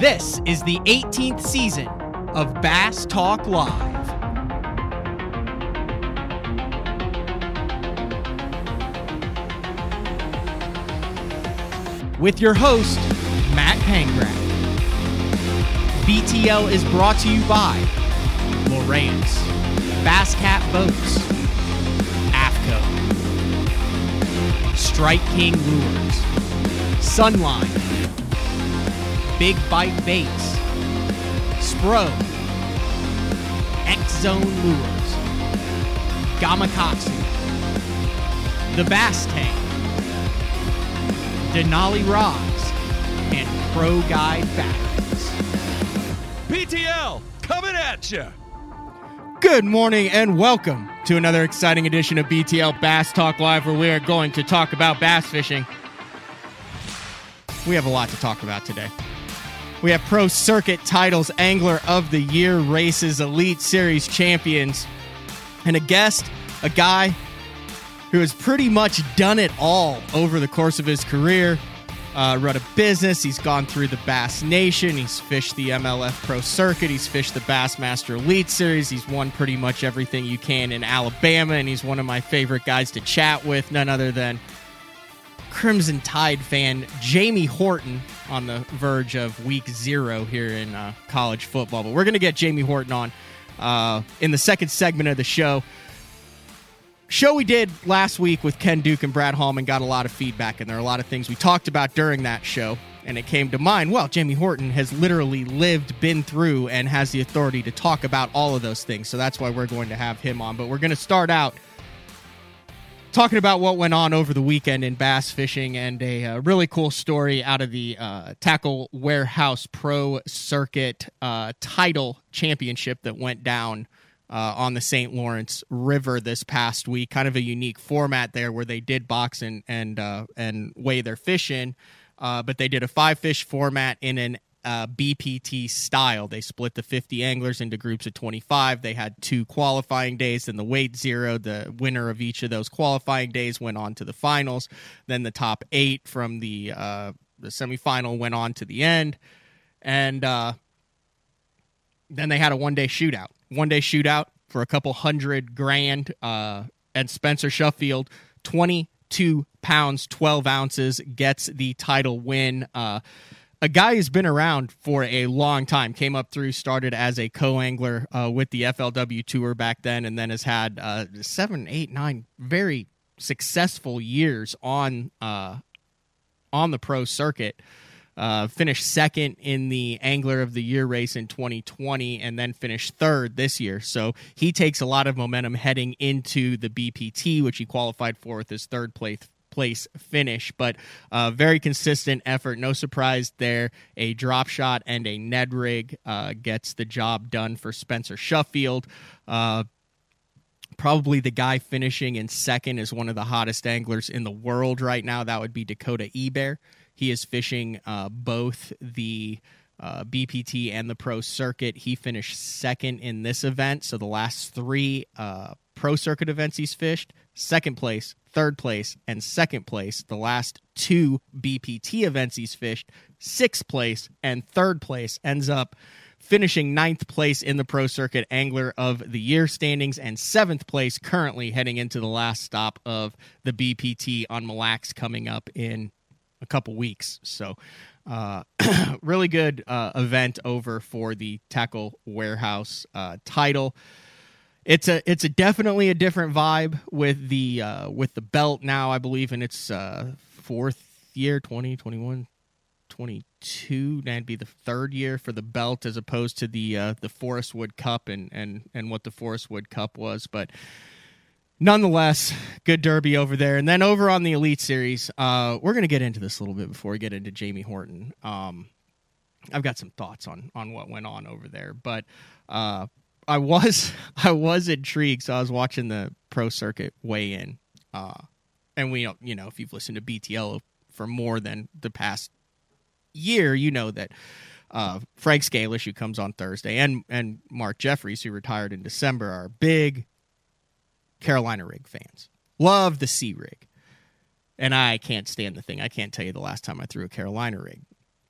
This is the 18th season of Bass Talk Live. With your host, Matt Pangrac. BTL is brought to you by Lowrance, Bass Cat Boats, AFTCO, Strike King Lures, Sunline, Big Bite Baits, Spro, X Zone Lures, Gamakatsu, The Bass Tank, Denali Rods, and Pro Guide Batteries. BTL coming at you. Good morning and welcome to another exciting edition of BTL Bass Talk Live, where we are going to talk about bass fishing. We have a lot to talk about today. We have Pro Circuit titles, Angler of the Year races, Elite Series champions, and a guest, a guy who has pretty much done it all over the course of his career. Uh, run a business. He's gone through the Bass Nation. He's fished the MLF Pro Circuit. He's fished the Bassmaster Elite Series. He's won pretty much everything you can in Alabama, and he's one of my favorite guys to chat with. None other than Crimson Tide fan Jamie Horton on the verge of week zero here in uh, college football. But we're going to get Jamie Horton on uh, in the second segment of the show show we did last week with Ken Duke and Brad Hallman got a lot of feedback, and there are a lot of things we talked about during that show. And it came to mind, well, Jamie Horton has literally lived, been through, and has the authority to talk about all of those things. So that's why we're going to have him on. But we're going to start out talking about what went on over the weekend in bass fishing and a uh, really cool story out of the uh, Tackle Warehouse Pro Circuit uh, title championship that went down uh, on the St. Lawrence River this past week. Kind of a unique format there where they did box and and uh, and weigh their fish in, but they did a five fish format in an uh, BPT style. They split the 50 anglers into groups of 25. They had two qualifying days, and the weight zero. The winner of each of those qualifying days went on to the finals. Then the top eight from the uh, the semifinal went on to the end, and uh, then they had a one day shootout one day shootout for a couple hundred grand. Uh, and Spencer Shuffield, 22 pounds, 12 ounces, gets the title win. Uh, a guy who's been around for a long time came up through started as a co-angler uh, with the flw tour back then and then has had uh, seven eight nine very successful years on uh, on the pro circuit uh, finished second in the Angler of the Year race in 2020 and then finished third this year. So he takes a lot of momentum heading into the BPT, which he qualified for with his third place place finish, but uh, very consistent effort. No surprise there. A drop shot and a Ned rig uh, gets the job done for Spencer Shuffield. Uh, probably the guy finishing in second is one of the hottest anglers in the world right now. That would be Dakota Ebare. He is fishing uh, both the uh, BPT and the pro circuit. He finished second in this event. So the last three uh, pro circuit events he's fished, second place, third place, and second place. The last two BPT events he's fished, sixth place and third place, ends up finishing ninth place in the pro circuit angler of the year standings and seventh place currently heading into the last stop of the BPT on Mille Lacs coming up in a couple weeks. So, uh, really good uh, event over for the Tackle Warehouse uh, title. It's a it's a definitely a different vibe with the uh, with the belt now. I believe in its uh, fourth year, 2021, 22. That'd be the third year for the belt as opposed to the uh, the Forrest Wood Cup and and and what the Forrest Wood Cup was, but nonetheless, good derby over there. And then over on the Elite Series, uh, we're going to get into this a little bit before we get into Jamie Horton. Um, I've got some thoughts on on what went on over there, but uh, I was I was intrigued. So I was watching the pro circuit weigh in, uh, and we you know if you've listened to BTL for more than the past year, you know that. Uh, Frank Scalish, who comes on Thursday, and and Mark Jeffries, who retired in December, are big Carolina rig fans. Love the C rig. And I can't stand the thing. I can't tell you the last time I threw a Carolina rig.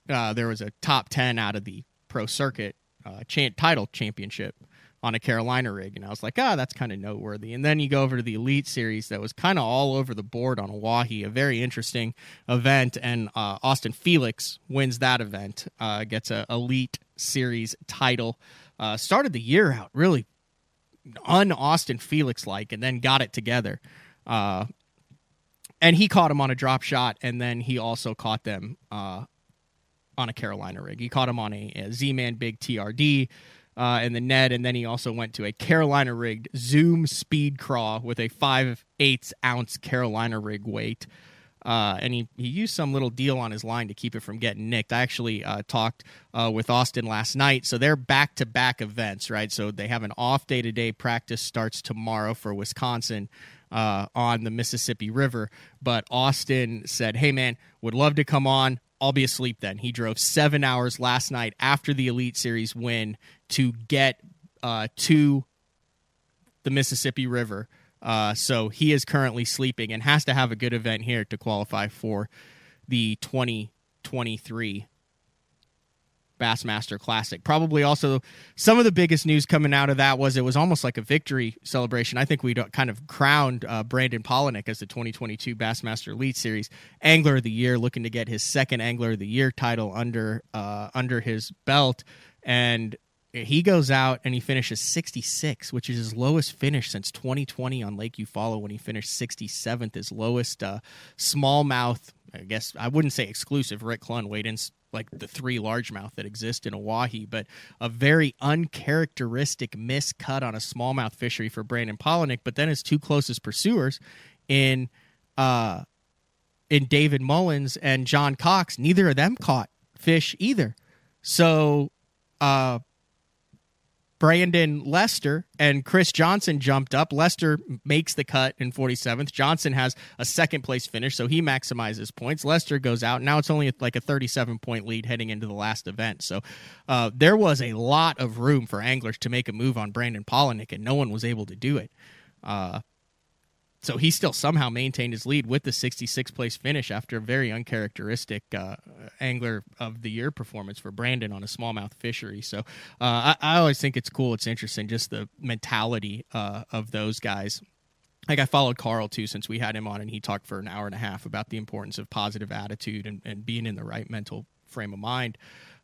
uh, there was a top 10 out of the pro circuit uh, title championship on a Carolina rig. And I was like, ah, that's kind of noteworthy. And then you go over to the Elite Series that was kind of all over the board on Oahe, a very interesting event. And uh, Austin Felix wins that event, uh, gets a Elite Series title. Uh, started the year out really un Austin Felix like, and then got it together. Uh, and he caught him on a drop shot, and then he also caught them uh, on a Carolina rig. He caught him on a a Z-Man Big TRD uh, in the net, and then he also went to a Carolina rigged Zoom speed craw with a five eighths ounce Carolina rig weight. Uh, and he, he used some little deal on his line to keep it from getting nicked. I actually uh, talked uh, with Austin last night. So they're back to back events, right? So they have an off day today. Practice starts tomorrow for Wisconsin uh, on the Mississippi River. But Austin said, Hey, man, would love to come on. I'll be asleep then. He drove seven hours last night after the Elite Series win to get uh, to the Mississippi River. Uh, so he is currently sleeping and has to have a good event here to qualify for the 2023 Bassmaster Classic. Probably also some of the biggest news coming out of that was it was almost like a victory celebration. I think we kind of crowned uh, Brandon Palaniuk as the 2022 Bassmaster Elite Series Angler of the Year, looking to get his second Angler of the Year title under uh, under his belt. And he goes out and he finishes 66, which is his lowest finish since 2020 on Lake Eufaula when he finished 67th, his lowest uh, smallmouth. I guess I wouldn't say exclusive. Rick Clunn weighed in like the three largemouth that exist in Oahe, but a very uncharacteristic miscut on a smallmouth fishery for Brandon Palaniuk. But then his two closest pursuers in uh in David Mullins and John Cox, neither of them caught fish either. So uh Brandon Lester and Chris Johnson jumped up. Lester makes the cut in 47th. Johnson has a second place finish, so he maximizes points. Lester goes out. Now it's only like a 37 point lead heading into the last event. So uh, there was a lot of room for anglers to make a move on Brandon Palaniuk, and no one was able to do it. Uh, so he still somehow maintained his lead with the 66th place finish after a very uncharacteristic uh, angler of the year performance for Brandon on a smallmouth fishery. So uh, I, I, always think it's cool. It's interesting, just the mentality uh, of those guys. Like I followed Carl too, since we had him on, and he talked for an hour and a half about the importance of positive attitude and, and being in the right mental frame of mind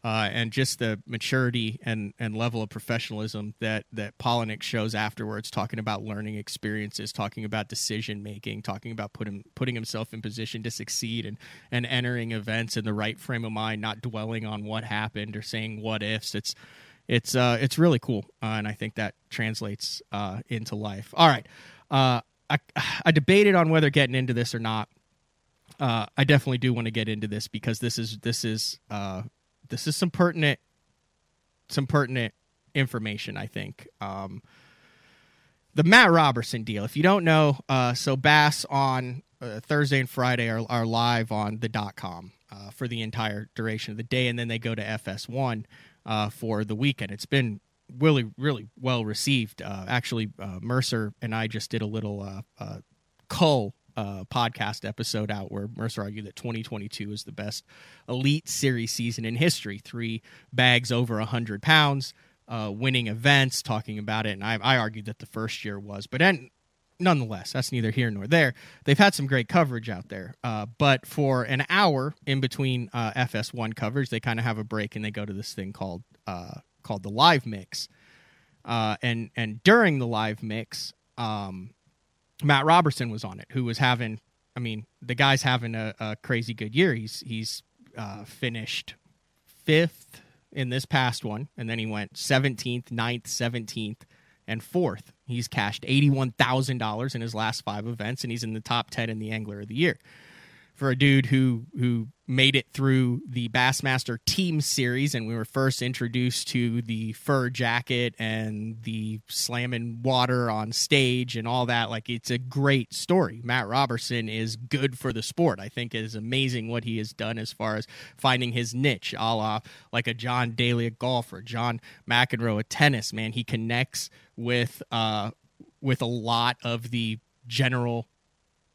uh, and just the maturity and, and level of professionalism that that Palaniuk shows afterwards, talking about learning experiences, talking about decision making, talking about putting putting himself in position to succeed and and entering events in the right frame of mind, not dwelling on what happened or saying what ifs. It's it's uh, it's really cool, uh, and I think that translates uh, into life. All right, uh, I I debated on whether getting into this or not. Uh, I definitely do want to get into this because this is this is this is some pertinent some pertinent information i think. Um, the matt robertson deal if you don't know uh, so bass on uh, thursday and friday are, are live on the dot com uh, for the entire duration of the day and then they go to fs1 uh, for the weekend. It's been really really well received. Uh, actually uh, mercer and i just did a little cull uh, podcast episode out where Mercer argued that 2022 is the best elite series season in history. Three bags over 100 pounds, uh, winning events, talking about it. And I, I argued that the first year was. But then, nonetheless, that's neither here nor there. They've had some great coverage out there. Uh, but for an hour in between uh, FS1 coverage, they kind of have a break and they go to this thing called uh, called the live mix. Uh, and and during the live mix, um, Matt Robertson was on it, who was having, I mean, the guy's having a, a crazy good year. He's he's uh, finished fifth in this past one, and then he went 17th, 9th, 17th, and fourth. He's cashed $81,000 in his last five events, and he's in the top 10 in the Angler of the Year. For a dude who who made it through the Bassmaster Team Series, and we were first introduced to the fur jacket and the slamming water on stage and all that. Like, it's a great story. Matt Robertson is good for the sport. I think it is amazing what he has done as far as finding his niche, a la like a John Daly a golfer, John McEnroe a tennis. Man, he connects with uh, with a lot of the general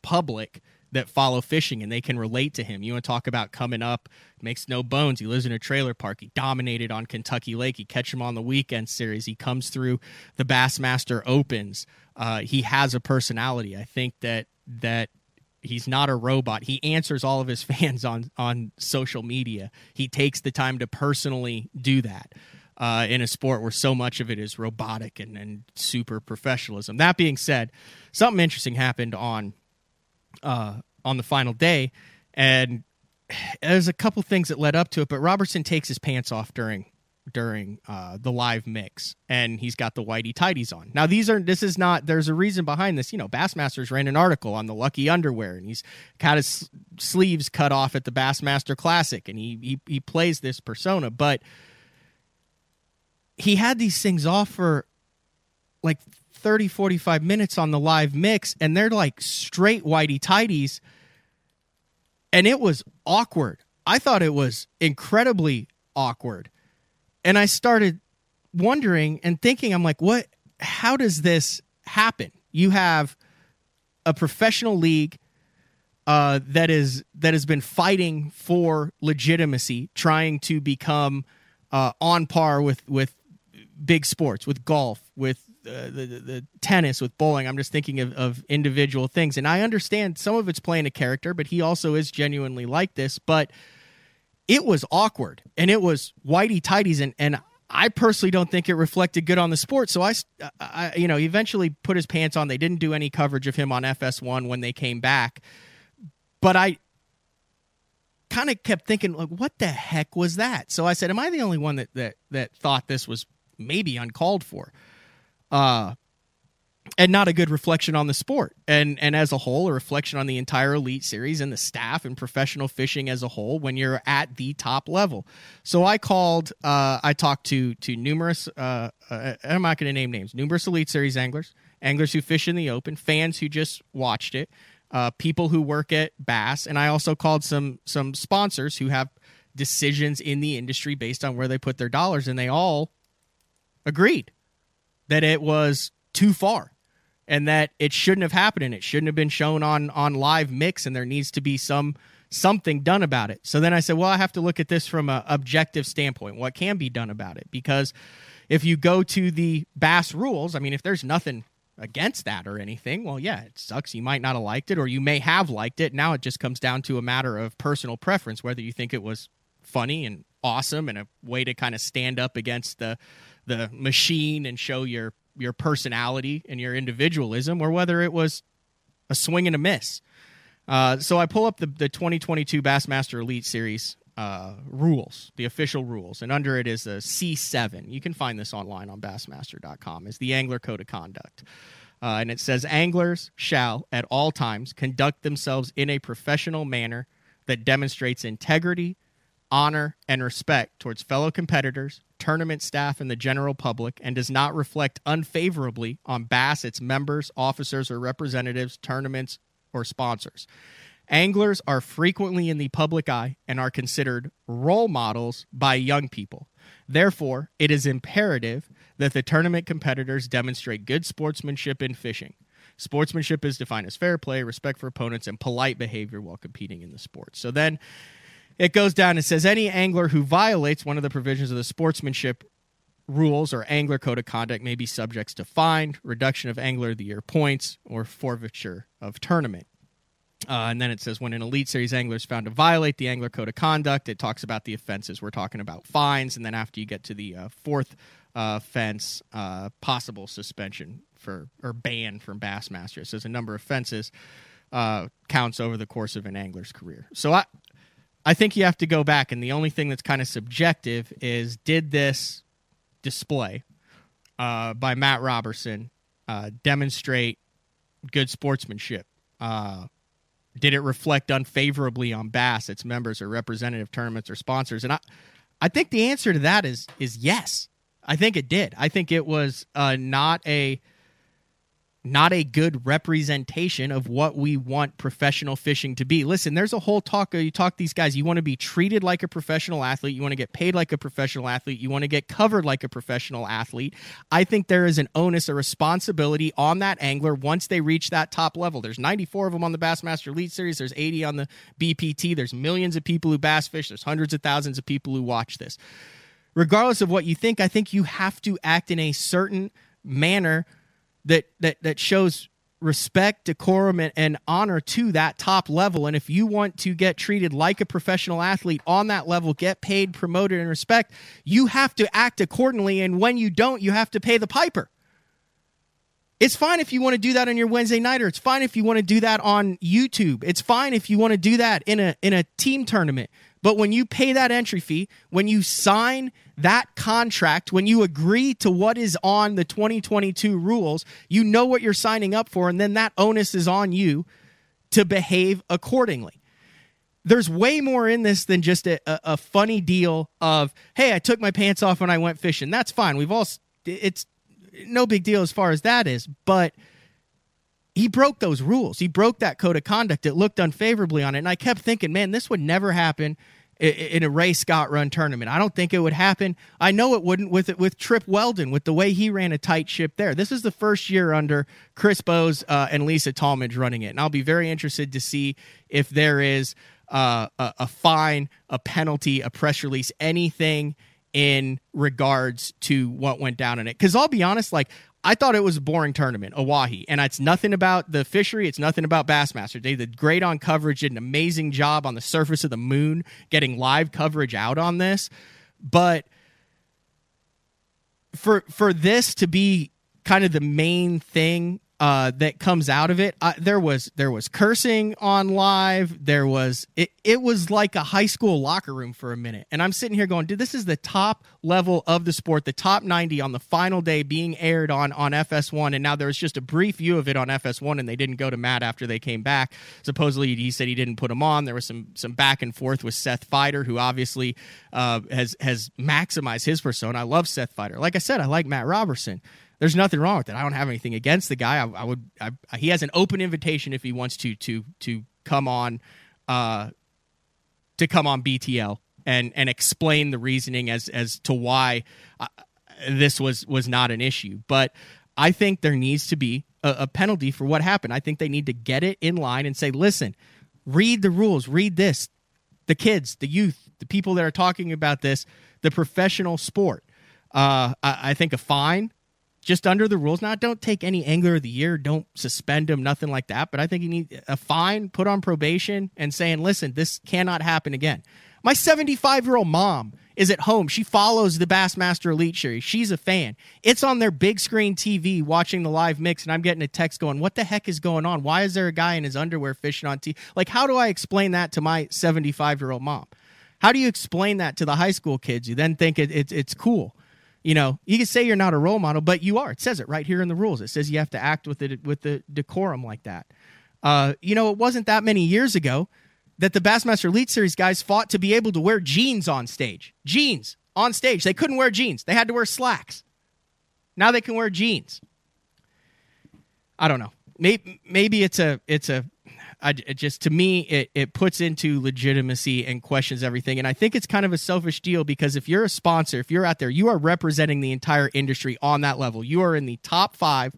public that follow fishing and they can relate to him. You want to talk about coming up, makes no bones. He lives in a trailer park. He dominated on Kentucky Lake. You catch him on the weekend series. He comes through the Bassmaster Opens. Uh, he has a personality. I think that that he's not a robot. He answers all of his fans on on social media. He takes the time to personally do that. Uh, in a sport where so much of it is robotic and, and super professionalism. That being said, something interesting happened on uh, on the final day, and there's a couple things that led up to it. But Robertson takes his pants off during during uh, the live mix, and he's got the whitey tighties on. Now these are this is not. There's a reason behind this. You know, Bassmasters ran an article on the lucky underwear, and he's got his sleeves cut off at the Bassmaster Classic, and he he, he plays this persona, but he had these things off for like 30, 45 minutes on the live mix, and they're like straight whitey tighties. And it was awkward. I thought it was incredibly awkward. And I started wondering and thinking, I'm like, what? How does this happen? You have a professional league uh, that is that has been fighting for legitimacy, trying to become uh, on par with with big sports, with golf, with the, the, the tennis, with bowling. I'm just thinking of, of individual things, and I understand some of it's playing a character, but he also is genuinely like this. But it was awkward, and it was whitey tighties, and and I personally don't think it reflected good on the sport. So I, I, you know, eventually put his pants on. They didn't do any coverage of him on FS1 when they came back, but I kind of kept thinking, like, what the heck was that? So I said, am I the only one that that that thought this was maybe uncalled for? Uh, and not a good reflection on the sport. And and as a whole a reflection on the entire elite series and the staff and professional fishing as a whole when you're at the top level. So i called uh, i talked to to numerous uh, uh, i'm not going to name names numerous elite series anglers anglers who fish in the open fans who just watched it uh, people who work at bass and i also called some some sponsors who have decisions in the industry based on where they put their dollars and they all agreed that it was too far and that it shouldn't have happened and it shouldn't have been shown on on live mix and there needs to be some something done about it. So then I said, well, I have to look at this from an objective standpoint. What can be done about it? Because if you go to the Bass rules, I mean, if there's nothing against that or anything, well, yeah, it sucks. You might not have liked it or you may have liked it. Now it just comes down to a matter of personal preference, whether you think it was funny and awesome and a way to kind of stand up against the the machine and show your your personality and your individualism, or whether it was a swing and a miss. Uh, so I pull up the, the 2022 Bassmaster Elite Series uh, rules, the official rules, and under it is a C7. You can find this online on Bassmaster.com. Is the Angler Code of Conduct. Uh, and it says anglers shall at all times conduct themselves in a professional manner that demonstrates integrity, honor, and respect towards fellow competitors, tournament staff, and the general public, and does not reflect unfavorably on Bass, its members, officers, or representatives, tournaments, or sponsors. Anglers are frequently in the public eye and are considered role models by young people. Therefore, it is imperative that the tournament competitors demonstrate good sportsmanship in fishing. Sportsmanship is defined as fair play, respect for opponents, and polite behavior while competing in the sport. So then it goes down and says any angler who violates one of the provisions of the sportsmanship rules or angler code of conduct may be subject to fine, reduction of angler of the year points, or forfeiture of tournament. Uh, and then it says when an elite series angler is found to violate the angler code of conduct, it talks about the offenses. We're talking about fines, and then after you get to the uh, fourth uh, offense, uh, possible suspension for or ban from Bassmaster. It says a number of offenses uh, counts over the course of an angler's career. So I, I think you have to go back, and the only thing that's kind of subjective is did this display uh, by Matt Robertson uh, demonstrate good sportsmanship? Uh, did it reflect unfavorably on Bass, its members, or representative tournaments or sponsors? And I, I think the answer to that is is yes. I think it did. I think it was uh, not a not a good representation of what we want professional fishing to be. Listen, there's a whole talk. Uh, you talk these guys. You want to be treated like a professional athlete. You want to get paid like a professional athlete. You want to get covered like a professional athlete. I think there is an onus, a responsibility on that angler once they reach that top level. There's 94 of them on the Bassmaster Elite Series. There's 80 on the BPT. There's millions of people who bass fish. There's hundreds of thousands of people who watch this. Regardless of what you think, I think you have to act in a certain manner that that that shows respect, decorum, and, and, honor to that top level. And if you want to get treated like a professional athlete on that level, get paid, promoted, and respect, you have to act accordingly. And when you don't, you have to pay the piper. It's fine if you want to do that on your Wednesday nighter. It's fine if you want to do that on YouTube. It's fine if you want to do that in a in a team tournament. But when you pay that entry fee, when you sign that contract, when you agree to what is on the 2022 rules, you know what you're signing up for, and then that onus is on you to behave accordingly. There's way more in this than just a, a, a funny deal of, hey, I took my pants off when I went fishing. That's fine. We've all, it's no big deal as far as that is. But he broke those rules. He broke that code of conduct. It looked unfavorably on it. And I kept thinking, man, this would never happen in a Ray Scott run tournament. I don't think it would happen. I know it wouldn't with it with Trip Weldon with the way he ran a tight ship there. This is the first year under Chris Bowes uh, and Lisa Talmadge running it, and I'll be very interested to see if there is uh, a, a fine, a penalty, a press release, anything in regards to what went down in it. Because I'll be honest, like I thought it was a boring tournament, Oahe, and it's nothing about the fishery. It's nothing about Bassmaster. They did great on coverage, did an amazing job on the surface of the moon, getting live coverage out on this. But for for this to be kind of the main thing uh, that comes out of it. Uh, there was there was cursing on live. There was it. It was like a high school locker room for a minute, and I'm sitting here going, "Dude, this is the top level of the sport. The top 90 on the final day being aired on on FS1, and now there's just a brief view of it on FS1, and they didn't go to Matt after they came back. Supposedly, he said he didn't put him on. There was some some back and forth with Seth Feider, who obviously uh, has has maximized his persona. I love Seth Feider. Like I said, I like Matt Robertson there's nothing wrong with it. I don't have anything against the guy. I, I would. I, he has an open invitation if he wants to to to come on, uh, to come on BTL and and explain the reasoning as as to why uh, this was was not an issue. But I think there needs to be a, a penalty for what happened. I think they need to get it in line and say, listen, read the rules, read this. The kids, the youth, the people that are talking about this, the professional sport. Uh, I, I think a fine just under the rules. Now, don't take any angler of the year, don't suspend him, nothing like that. But I think you need a fine, put on probation, and saying, listen, this cannot happen again. My 75 year old mom is at home. She follows the Bassmaster Elite Series. She's a fan. It's on their big screen TV watching the live mix, and I'm getting a text going, What the heck is going on? Why is there a guy in his underwear fishing on TV? Like, how do I explain that to my 75 year old mom? How do you explain that to the high school kids? You then think it, it, it's cool you know, you can say you're not a role model, but you are. It says it right here in the rules. It says you have to act with it with the decorum like that. Uh, you know, it wasn't that many years ago that the Bassmaster Elite Series guys fought to be able to wear jeans on stage. Jeans on stage. They couldn't wear jeans. They had to wear slacks. Now they can wear jeans. I don't know. Maybe, maybe it's a it's a I, it just to me it, it puts into legitimacy and questions everything and i think it's kind of a selfish deal because if you're a sponsor if you're out there you are representing the entire industry on that level you are in the top five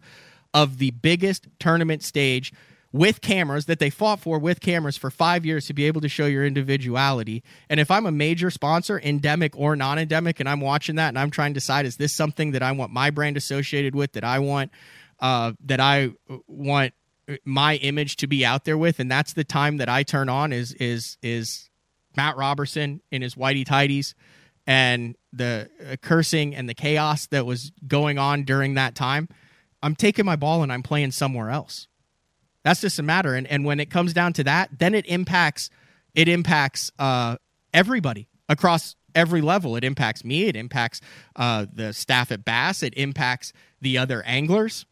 of the biggest tournament stage with cameras that they fought for with cameras for five years to be able to show your individuality. And if I'm a major sponsor, endemic or non endemic, and I'm watching that and I'm trying to decide, is this something that I want my brand associated with, that I want, uh, that I want my image to be out there with, and that's the time that I turn on is is is Matt Robertson in his whitey tighties and the uh, cursing and the chaos that was going on during that time. I'm taking my ball and I'm playing somewhere else. That's just a matter. And and when it comes down to that, then it impacts it impacts uh, everybody across every level. It impacts me. It impacts uh, the staff at Bass. It impacts the other anglers.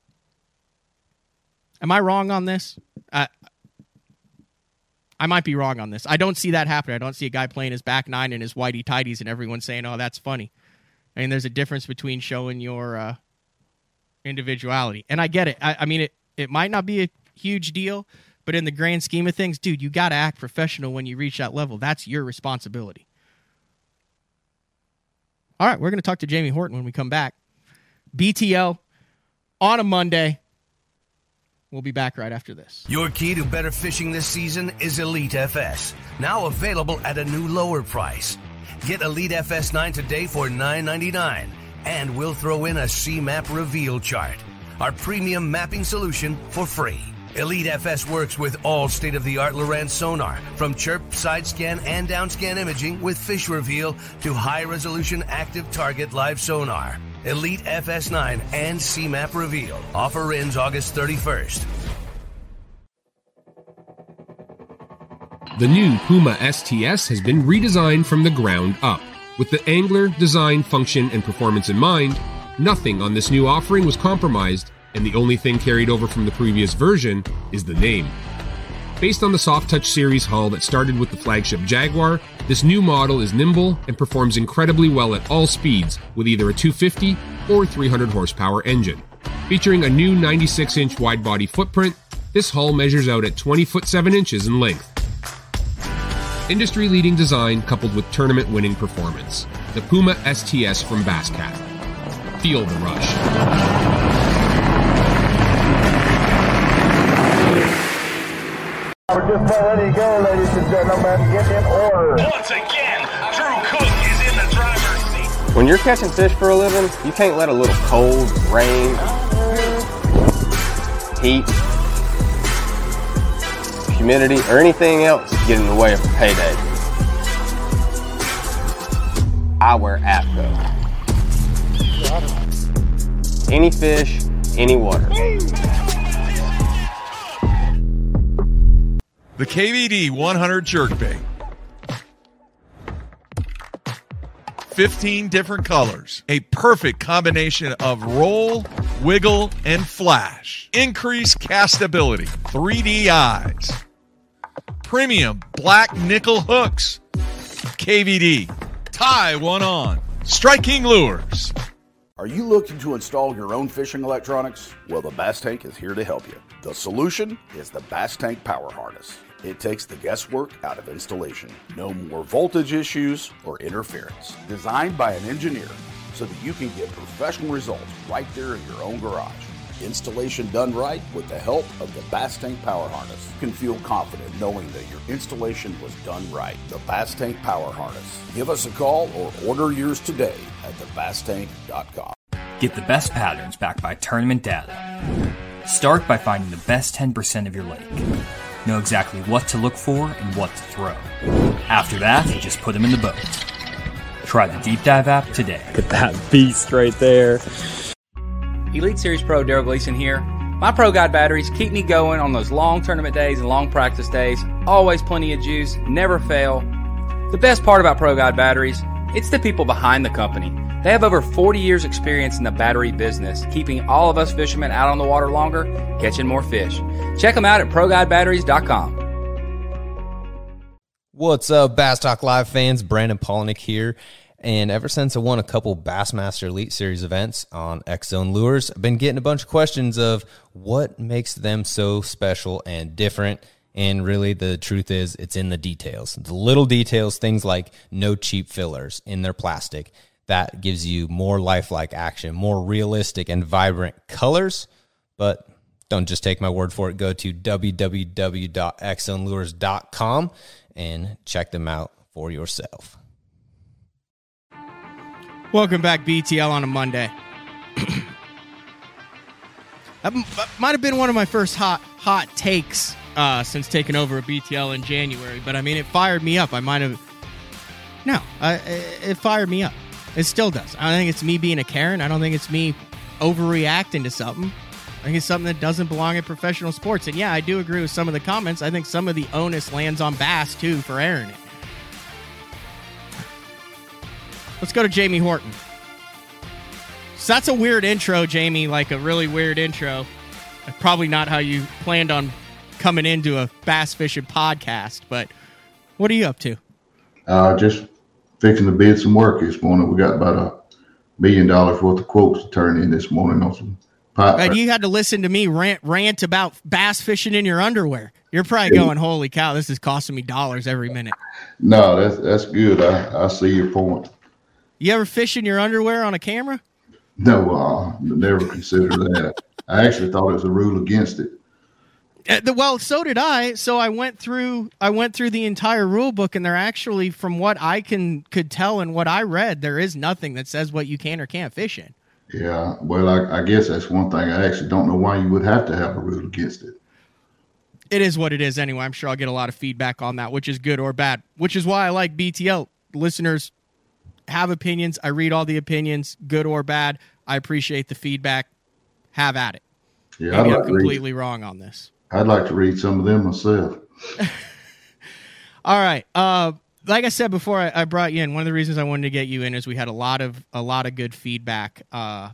Am I wrong on this? I I might be wrong on this. I don't see that happening. I don't see a guy playing his back nine and his whitey tighties and everyone saying, "Oh, that's funny." I mean, there's a difference between showing your uh, individuality, and I get it. I, I mean, it. it might not be a huge deal, but in the grand scheme of things, dude, you got to act professional when you reach that level. That's your responsibility. All right, we're going to talk to Jamie Horton when we come back. BTL on a Monday. We'll be back right after this. Your key to better fishing this season is Elite FS, now available at a new lower price. Get Elite FS 9 today for $9.99, and we'll throw in a C-Map reveal chart, our premium mapping solution for free. Elite FS works with all state-of-the-art Lowrance sonar, from chirp, side scan, and down scan imaging with fish reveal to high-resolution active target live sonar. Elite FS9 and C-Map reveal. Offer ends August 31st. The new Puma STS has been redesigned from the ground up. With the angler, design, function, and performance in mind, nothing on this new offering was compromised and the only thing carried over from the previous version is the name. Based on the Soft Touch series hull that started with the flagship Jaguar, this new model is nimble and performs incredibly well at all speeds with either a 250 or 300 horsepower engine. Featuring a new 96 inch wide body footprint, this hull measures out at 20 foot 7 inches in length. Industry leading design coupled with tournament winning performance. The Puma STS from Basscat. Feel the rush. We're just about ready to go, ladies and gentlemen. Get in order. Once again, Drew Cook is in the driver's seat. When you're catching fish for a living, you can't let a little cold, rain, heat, humidity, or anything else get in the way of a payday. I wear AFTCO. Any fish, any water. The KVD 100 jerkbait. 15 different colors. A perfect combination of roll, wiggle, and flash. Increased castability. 3D eyes. Premium black nickel hooks. KVD. Tie one on. Strike King lures. Are you looking to install your own fishing electronics? Well, the Bass Tank is here to help you. The solution is the Bass Tank Power Harness. It takes the guesswork out of installation. No more voltage issues or interference. Designed by an engineer so that you can get professional results right there in your own garage. Installation done right with the help of the Bass Tank Power Harness. You can feel confident knowing that your installation was done right. The Bass Tank Power Harness. Give us a call or order yours today at thebasstank.com. Get the best patterns backed by tournament data. Start by finding the best 10% of your lake. Know exactly what to look for and what to throw. After that, just put them in the boat. Try the Deep Dive app today. Get that beast right there. Elite Series Pro Darold Gleason here. My Pro Guide batteries keep me going on those long tournament days and long practice days. Always plenty of juice, never fail. The best part about Pro Guide batteries, it's the people behind the company. They have over 40 years experience in the battery business, keeping all of us fishermen out on the water longer, catching more fish. Check them out at ProGuideBatteries.com. What's up, Bass Talk Live fans? Brandon Palaniuk here. And ever since I won a couple Bassmaster Elite Series events on X Zone Lures, I've been getting a bunch of questions of what makes them so special and different. And really, the truth is, it's in the details. The little details, things like no cheap fillers in their plastic. That gives you more lifelike action, more realistic and vibrant colors. But don't just take my word for it. Go to www.xzonelures.com and check them out for yourself. Welcome back, BTL, on a Monday. that might have been one of my first hot hot takes uh, since taking over a BTL in January, but I mean, it fired me up. I might have. No, I, it fired me up. It still does. I don't think it's me being a Karen. I don't think it's me overreacting to something. I think it's something that doesn't belong in professional sports. And yeah, I do agree with some of the comments. I think some of the onus lands on Bass too for airing it. Let's go to Jamie Horton. So that's a weird intro, Jamie, like a really weird intro. Probably not how you planned on coming into a bass fishing podcast, but what are you up to? Uh, just fixing to bid some work this morning. We got about a million dollars worth of quotes to turn in this morning on some Pipe And you had to listen to me rant rant about bass fishing in your underwear. You're probably going, "Holy cow, this is costing me dollars every minute." No, that's that's good. I, I see your point. You ever fish in your underwear on a camera? No, uh, never considered that. I actually thought it was a rule against it. Uh, well, so did I. So I went through I went through the entire rule book, and there actually, from what I can could tell and what I read, there is nothing that says what you can or can't fish in. Yeah, well, I, I guess that's one thing. I actually don't know why you would have to have a rule against it. It is what it is anyway. I'm sure I'll get a lot of feedback on that, which is good or bad. Which is why I like BTL. Listeners have opinions. I read all the opinions, good or bad. I appreciate the feedback. Have at it. Yeah, Maybe I'm like, to read, completely wrong on this. I'd like to read some of them myself. All right. Uh, like I said before, I, I brought you in. One of the reasons I wanted to get you in is we had a lot of a lot of good feedback uh,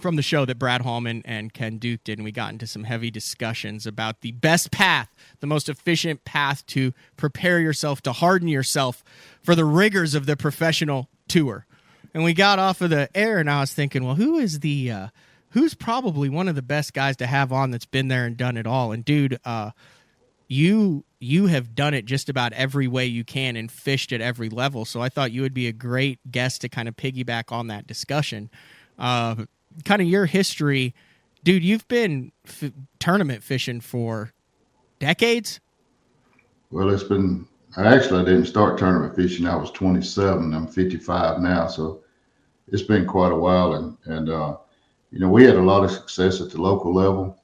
from the show that Brad Hallman and Ken Duke did, and we got into some heavy discussions about the best path, the most efficient path to prepare yourself to harden yourself for the rigors of the professional tour. And we got off of the air, and I was thinking, well, who is the uh, who's probably one of the best guys to have on that's been there and done it all? And dude, uh, you you have done it just about every way you can and fished at every level. So I thought you would be a great guest to kind of piggyback on that discussion. Uh, kind of your history, dude. You've been f- tournament fishing for decades. Well, it's been. Actually I didn't start tournament fishing. I was 27. I'm 55 now, so it's been quite a while. And and uh, you know we had a lot of success at the local level.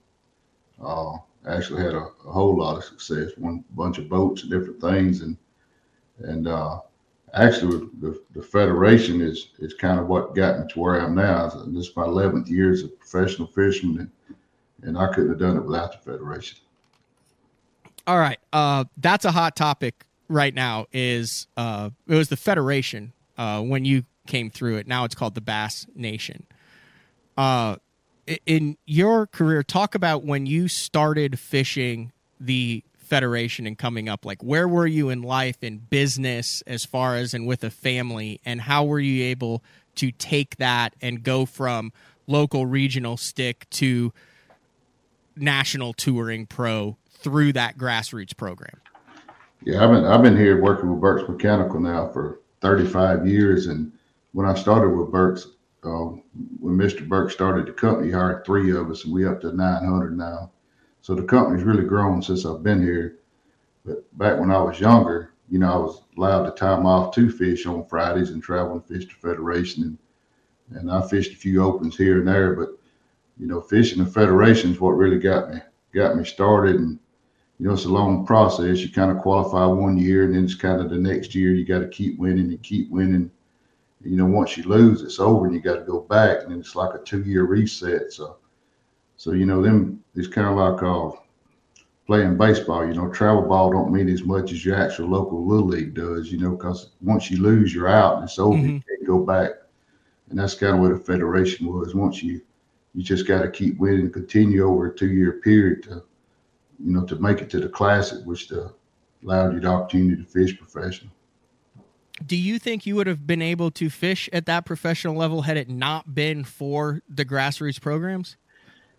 Uh, actually had a, a whole lot of success. Won a bunch of boats and different things, and and uh, actually the, the federation is is kind of what got me to where I am now. This is my 11th year as a professional fisherman, and, and I couldn't have done it without the federation. All right, uh, that's a hot topic right now. Is uh, it was the federation uh, when you came through it. Now it's called the Bass Nation. Uh, in your career, talk about when you started fishing the federation and coming up. Like, where were you in life, in business, as far as and with a family, and how were you able to take that and go from local regional stick to national touring pro through that grassroots program? Yeah, I've been I've been here working with Burks Mechanical now for 35 years, and when I started with Burks, uh, when Mr. Burke started the company, he hired three of us, and we up to 900 now. So the company's really grown since I've been here. But back when I was younger, you know, I was allowed to time off to fish on Fridays and travel and fish the Federation, and and I fished a few opens here and there. But you know, fishing the Federation is what really got me got me started, and you know, it's a long process. You kind of qualify one year, and then it's kind of the next year you got to keep winning and keep winning. You know, once you lose, it's over, and you got to go back, and it's like a two-year reset. So, so you know, them it's kind of like uh, playing baseball. You know, travel ball don't mean as much as your actual local little league does. You know, because once you lose, you're out, and it's over. You can't go back, and that's kind of what the federation was. Once you, you just got to keep winning, and continue over a two-year period to you know, to make it to the classic, which the, allowed you the opportunity to fish professional. Do you think you would have been able to fish at that professional level had it not been for the grassroots programs?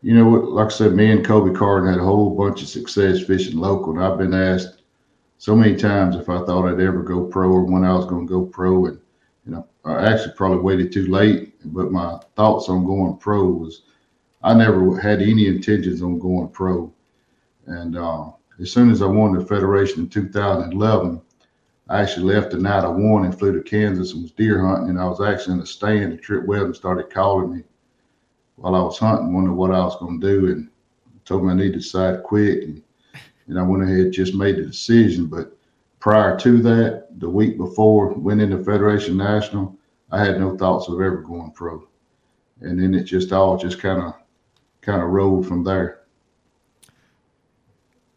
You know, like I said, me and Kobe Carden had a whole bunch of success fishing local, and I've been asked so many times if I thought I'd ever go pro or when I was going to go pro, and you know, I actually probably waited too late. But my thoughts on going pro was I never had any intentions on going pro. And uh, as soon as I won the Federation in 2011, I actually left the night I won and flew to Kansas and was deer hunting. And I was actually in a stand, and Trip Weldon started calling me while I was hunting, wondering what I was going to do, and told me I need to decide quick. And, and I went ahead just made the decision. But prior to that, the week before went into Federation National, I had no thoughts of ever going pro. And then it just all just kind of kind of rolled from there.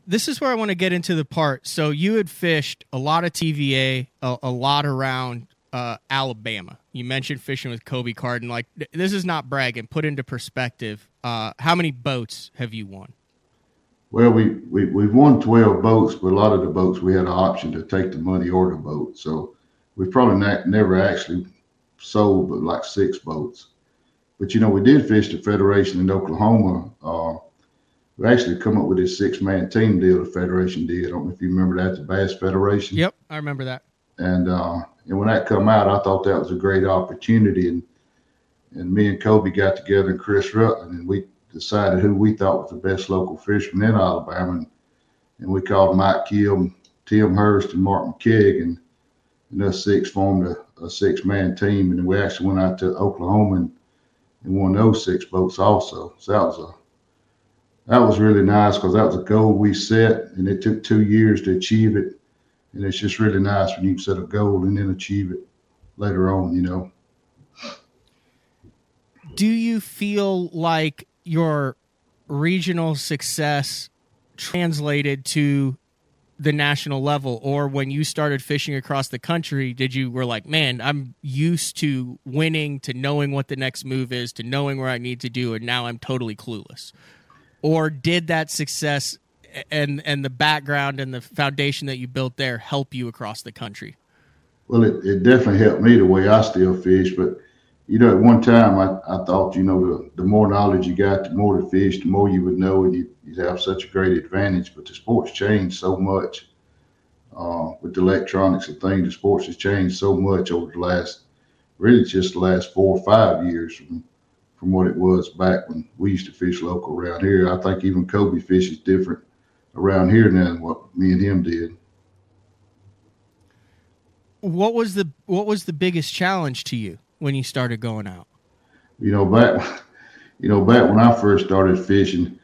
This is where I want to get into the part. So you had fished a lot of TVA, a, a lot around uh, Alabama. You mentioned fishing with Kobe Carden. Like th- this is not bragging. Put into perspective, uh, how many boats have you won? Well, we, we, we've won 12 boats, but a lot of the boats we had an option to take the money or the boat. So we probably not, never actually sold but like six boats. but you know, we did fish the Federation in Oklahoma. Uh, we actually come up with this six man team deal the Federation did. I don't know if you remember that, the Bass Federation. Yep, I remember that. And uh, and when that come out, I thought that was a great opportunity. And and me and Kobe got together and Chris Rutland, and we decided who we thought was the best local fisherman in Alabama. And, and we called Mike Kill, Tim Hurst, and Mark McKeag, and, and us six formed a, a six man team. And we actually went out to Oklahoma and, and won those six boats also. So that was a that was really nice because that was a goal we set, and it took two years to achieve it. And it's just really nice when you set a goal and then achieve it later on, you know. Do you feel like your regional success translated to the national level or when you started fishing across the country did you were like man i'm used to winning to knowing what the next move is to knowing where i need to do and now i'm totally clueless or did that success and and the background and the foundation that you built there help you across the country well it, it definitely helped me the way i still fish but you know, at one time I, I thought, you know, the, the more knowledge you got, the more to fish, the more you would know, and you, would have such a great advantage. But the sport's changed so much uh, with the electronics and things. The sports has changed so much over the last, really just the last four or five years from, from what it was back when we used to fish local around here. I think even Kobe fish is different around here now than what me and him did. What was the what was the biggest challenge to you? when you started going out? You know, back you know, back when I first started fishing,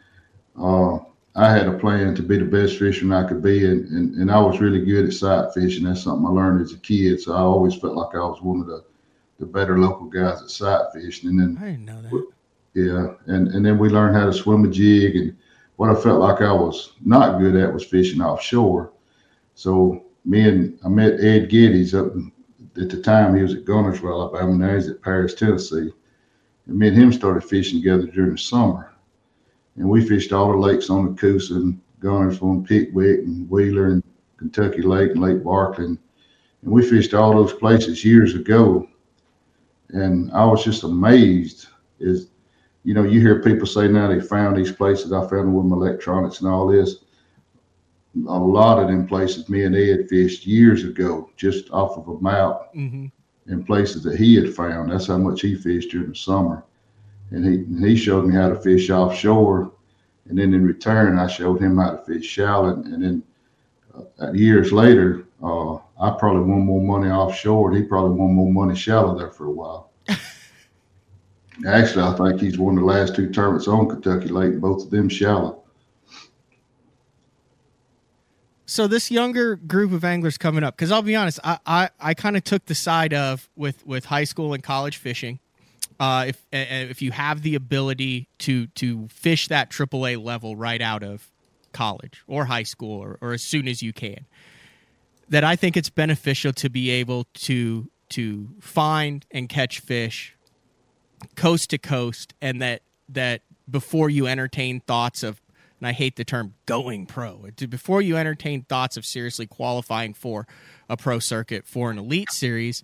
uh, I had a plan to be the best fisherman I could be, and, and, and I was really good at sight fishing. That's something I learned as a kid. So I always felt like I was one of the, the better local guys at sight fishing. And then I didn't know that. Yeah, and and then we learned how to swim a jig, and what I felt like I was not good at was fishing offshore. So me and I met Ed Geddes up at the time he was at Guntersville, Alabama. Now he's at Paris, Tennessee. And me and him started fishing together during the summer. And we fished all the lakes on the Coosa and Guntersville and Pickwick and Wheeler and Kentucky Lake and Lake Barkley. And we fished all those places years ago. And I was just amazed is, you know, you hear people say now they found these places. I found them with my electronics and all this a lot of them places me and Ed fished years ago, just off of a map mm-hmm. in places that he had found. That's how much he fished during the summer. And he he showed me how to fish offshore. And then in return, I showed him how to fish shallow. And then uh, years later, uh, I probably won more money offshore. And he probably won more money shallow there for a while. Actually, I think he's won the last two tournaments on Kentucky Lake, and both of them shallow. So this younger group of anglers coming up because i'll be honest i i, I kind of took the side of with with high school and college fishing. Uh, if if you have the ability to to fish that AAA level right out of college or high school or, or as soon as you can, that I think it's beneficial to be able to to find and catch fish coast to coast, and that that before you entertain thoughts of and I hate the term going pro. Before you entertain thoughts of seriously qualifying for a pro circuit for an elite series,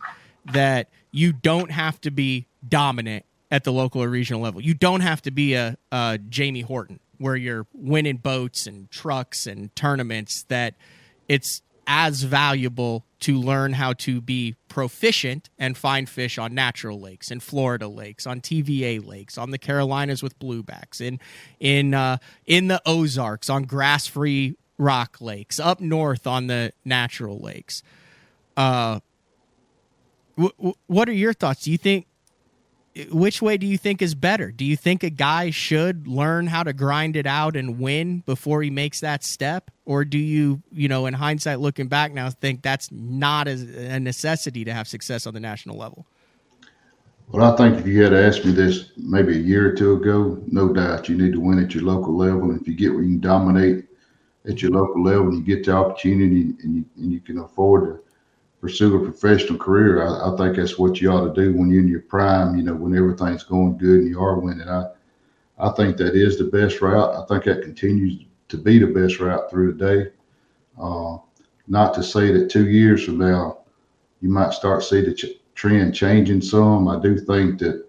that you don't have to be dominant at the local or regional level. You don't have to be a, a Jamie Horton where you're winning boats and trucks and tournaments. That it's as valuable to learn how to be proficient and find fish on natural lakes, in Florida lakes, on TVA lakes, on the Carolinas with bluebacks, in in uh, in the Ozarks, on grass-free rock lakes, up north on the natural lakes. Uh, w- w- what are your thoughts? Do you think which way do you think is better? Do you think a guy should learn how to grind it out and win before he makes that step? Or do you, you know, in hindsight looking back now, think that's not a necessity to have success on the national level? Well, I think if you had asked me this maybe a year or two ago, no doubt you need to win at your local level. And if you get where you can dominate at your local level and you get the opportunity and you, and you can afford to pursue a professional career, I, I, think that's what you ought to do when you're in your prime. You know, when everything's going good and you are winning. I, I think that is the best route. I think that continues to be the best route through the day. Uh, not to say that two years from now you might start see the ch- trend changing some. I do think that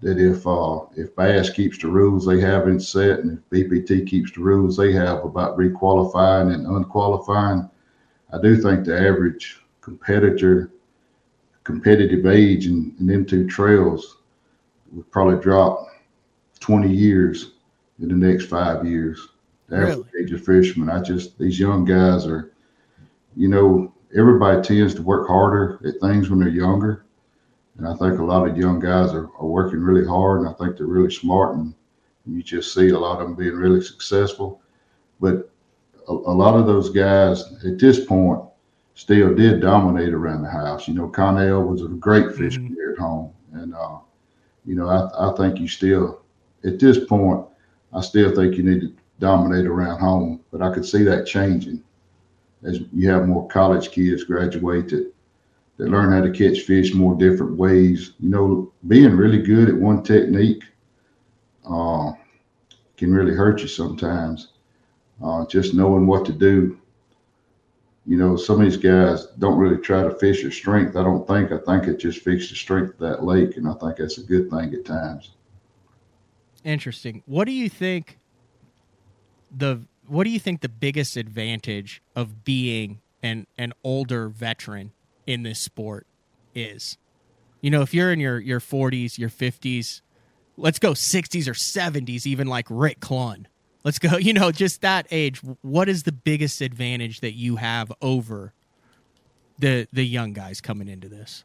that if uh, if Bass keeps the rules they have in set, and if BPT keeps the rules they have about requalifying and unqualifying, I do think the average competitor competitive age in, in them two trails would probably drop 20 years in the next five years. The average age of fishermen. I just these young guys are, you know, everybody tends to work harder at things when they're younger. And I think a lot of young guys are, are working really hard and I think they're really smart and you just see a lot of them being really successful. But a, a lot of those guys at this point still did dominate around the house. You know, Connell was a great fish mm-hmm. at home. And, uh, you know, I, I think you still, at this point, I still think you need to dominate around home. But I could see that changing as you have more college kids graduate that, that learn how to catch fish more different ways. You know, being really good at one technique uh, can really hurt you sometimes. Uh, just knowing what to do. You know, some of these guys don't really try to fish your strength. I don't think. I think it just fixes the strength of that lake, and I think that's a good thing at times. Interesting. What do you think the what do you think the biggest advantage of being an an older veteran in this sport is? You know, if you're in your your 40s, your 50s, let's go 60s or 70s, even like Rick Clunn. Let's go, you know, just that age. What is the biggest advantage that you have over the the young guys coming into this?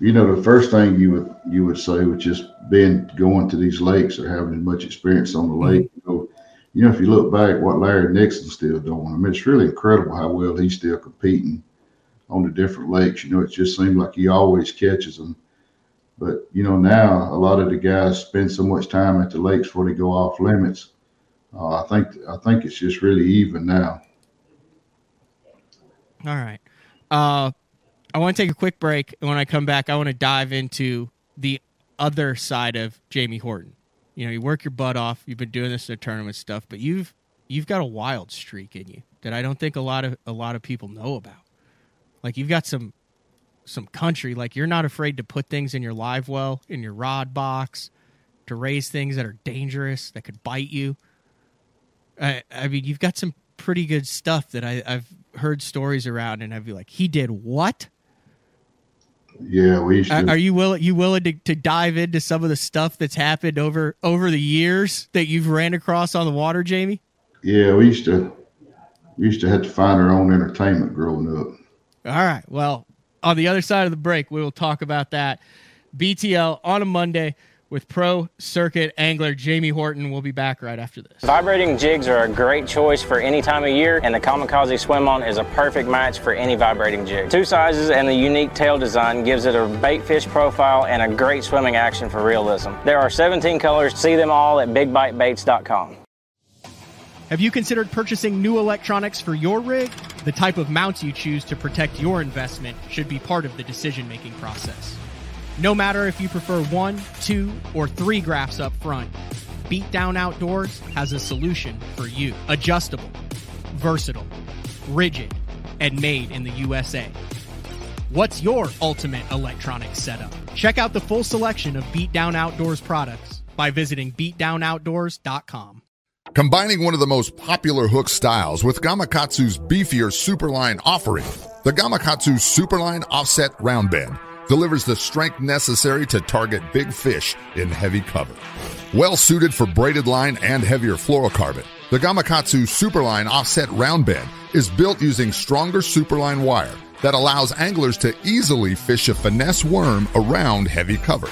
You know, the first thing you would you would say would just being going to these lakes or having as much experience on the lake. Mm-hmm. You know, you know, if you look back, what Larry Nixon's still doing, I mean, it's really incredible how well he's still competing on the different lakes. You know, it just seemed like he always catches them. But you know, now a lot of the guys spend so much time at the lakes before they go off limits. Uh, I think I think it's just really even now. All right. Uh, I want to take a quick break, and when I come back, I want to dive into the other side of Jamie Horton you know, you work your butt off. You've been doing this in tournament stuff, but you've you've got a wild streak in you that I don't think a lot of a lot of people know about. Like you've got some some country. Like you're not afraid to put things in your live well, in your rod box, to raise things that are dangerous that could bite you. I I mean, you've got some pretty good stuff that I, I've heard stories around, and I'd be like, he did what? Yeah, we to, are you willing you willing to, to dive into some of the stuff that's happened over over the years that you've ran across on the water, Jamie? Yeah, we used to we used to have to find our own entertainment growing up. All right. Well, on the other side of the break, we will talk about that. BTL on a Monday with pro circuit angler Jamie Horton. We'll be back right after this. Vibrating jigs are a great choice for any time of year, and the Kamikaze Swim On is a perfect match for any vibrating jig. Two sizes and the unique tail design gives it a bait fish profile and a great swimming action for realism. There are 17 colors. See them all at bigbitebaits.com. Have you considered purchasing new electronics for your rig? The type of mounts you choose to protect your investment should be part of the decision making process. No matter if you prefer one, two, or three graphs up front, Beatdown Outdoors has a solution for you. Adjustable, versatile, rigid, and made in the USA. What's your ultimate electronic setup? Check out the full selection of Beatdown Outdoors products by visiting beatdownoutdoors.com. Combining one of the most popular hook styles with Gamakatsu's beefier Superline offering, the Gamakatsu Superline Offset Round Bend delivers the strength necessary to target big fish in heavy cover. Well suited for braided line and heavier fluorocarbon, the Gamakatsu Superline Offset Round Bend is built using stronger Superline wire that allows anglers to easily fish a finesse worm around heavy cover.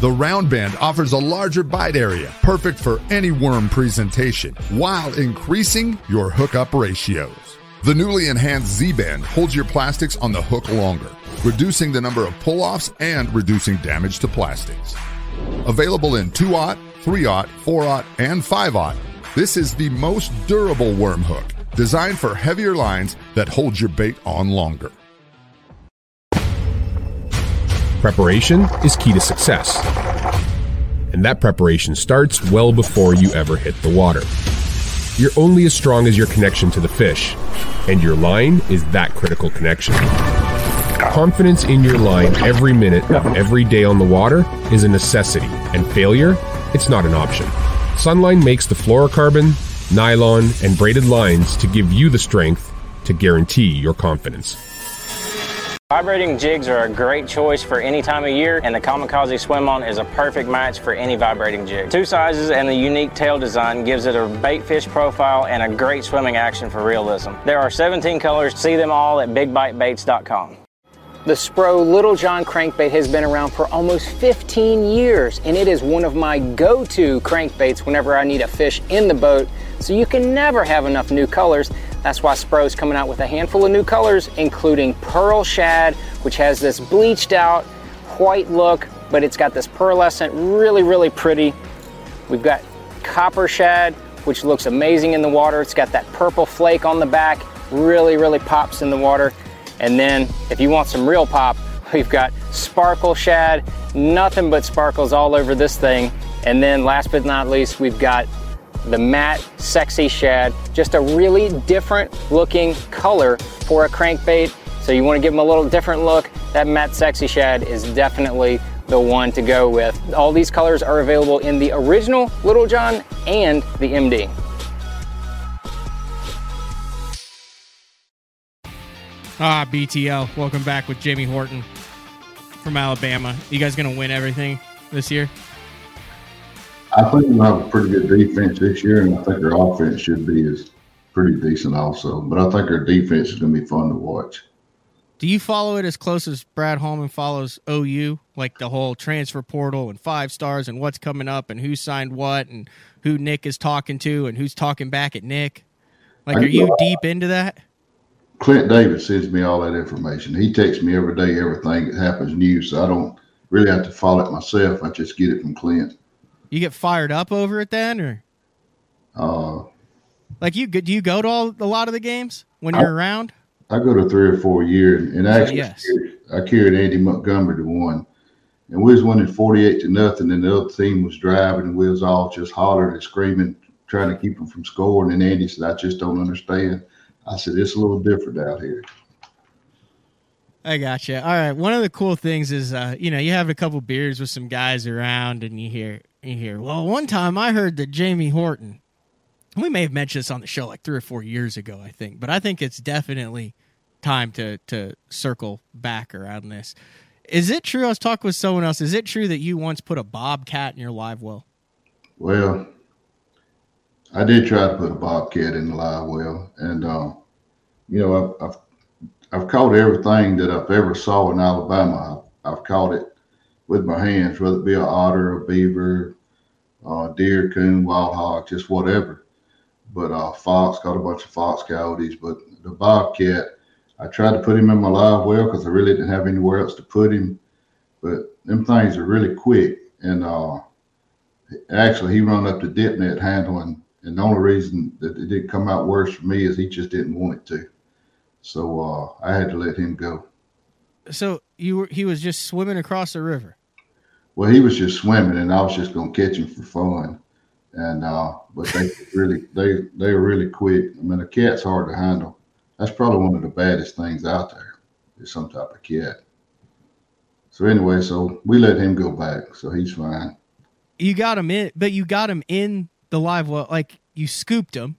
The round bend offers a larger bite area, perfect for any worm presentation, while increasing your hookup ratios. The newly enhanced Z band holds your plastics on the hook longer, reducing the number of pull-offs and reducing damage to plastics. Available in 2-aught, 3-aught, 4-aught, and 5-aught, this is the most durable worm hook, designed for heavier lines that hold your bait on longer. Preparation is key to success. And that preparation starts well before you ever hit the water. You're only as strong as your connection to the fish, and your line is that critical connection. Confidence in your line every minute, every day on the water is a necessity, and failure, it's not an option. Sunline makes the fluorocarbon, nylon, and braided lines to give you the strength to guarantee your confidence. Vibrating jigs are a great choice for any time of year, and the Kamikaze Swim On is a perfect match for any vibrating jig. Two sizes and the unique tail design gives it a bait fish profile and a great swimming action for realism. There are 17 colors. See them all at bigbitebaits.com. The Spro Little John crankbait has been around for almost 15 years, and it is one of my go to crankbaits whenever I need a fish in the boat. So you can never have enough new colors. That's why Spro's coming out with a handful of new colors, including Pearl Shad, which has this bleached out white look, but it's got this pearlescent, really, really pretty. We've got Copper Shad, which looks amazing in the water. It's got that purple flake on the back, really, really pops in the water. And then if you want some real pop, we've got Sparkle Shad, nothing but sparkles all over this thing. And then last but not least, we've got the matte sexy shad just a really different looking color for a crankbait so you want to give them a little different look that matte sexy shad is definitely the one to go with all these colors are available in the original little john and the md Ah, BTL. Welcome back with Jamie Horton from Alabama. You guys to win everything this year? I think we'll have a pretty good defense this year, and I think our offense should be as pretty decent also. But I think our defense is going to be fun to watch. Do you follow it as close as Brad Holman follows OU, like the whole transfer portal and five stars and what's coming up and who signed what and who Nick is talking to and who's talking back at Nick? Like, are you deep into that? Clint Davis sends me all that information. He texts me every day everything that happens new, so I don't really have to follow it myself. I just get it from Clint. You get fired up over it then, or uh, like you do you go to all, a lot of the games when you're I, around? I go to three or four a year, and actually, yes. I carried Andy Montgomery to one, and we was winning forty-eight to nothing, and the other team was driving, and we was all just hollering and screaming, trying to keep them from scoring. And Andy said, "I just don't understand." I said, "It's a little different out here." I got you. All right. One of the cool things is, uh, you know, you have a couple beers with some guys around, and you hear, hear. Well, one time I heard that Jamie Horton. We may have mentioned this on the show like three or four years ago, I think, but I think it's definitely time to to circle back around this. Is it true? I was talking with someone else. Is it true that you once put a bobcat in your live well? Well, I did try to put a bobcat in the live well, and uh, you know, I've, I've I've caught everything that I've ever saw in Alabama. I've, I've caught it with my hands, whether it be an otter, a beaver, uh, deer, coon, wild hog, just whatever. But uh, fox, got a bunch of fox coyotes. But the bobcat, I tried to put him in my live well because I really didn't have anywhere else to put him. But them things are really quick. And uh, actually, he run up the dip net handling. And the only reason that it didn't come out worse for me is he just didn't want it to. So uh, I had to let him go. So you were he was just swimming across the river. Well, he was just swimming, and I was just gonna catch him for fun. And uh, but they really they they were really quick. I mean, a cat's hard to handle. That's probably one of the baddest things out there. Is some type of cat. So anyway, so we let him go back, so he's fine. You got him in, but you got him in the live well. Like you scooped him.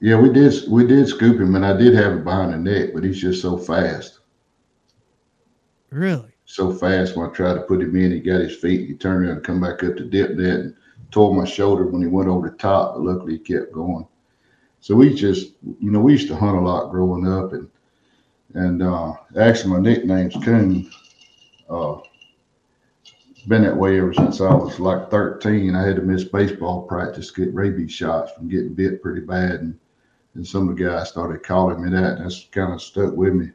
Yeah, we did. We did scoop him, and I did have it behind the neck, but he's just so fast. Really? So fast. When I tried to put him in, he got his feet. He turned around and come back up to dip net and tore my shoulder when he went over the top. But luckily, he kept going. So we just, you know, we used to hunt a lot growing up, and and uh, actually, my nickname's Coon. Uh, been that way ever since I was like 13. I had to miss baseball practice get rabies shots from getting bit pretty bad, and and some of the guys started calling me that. And that's kind of stuck with me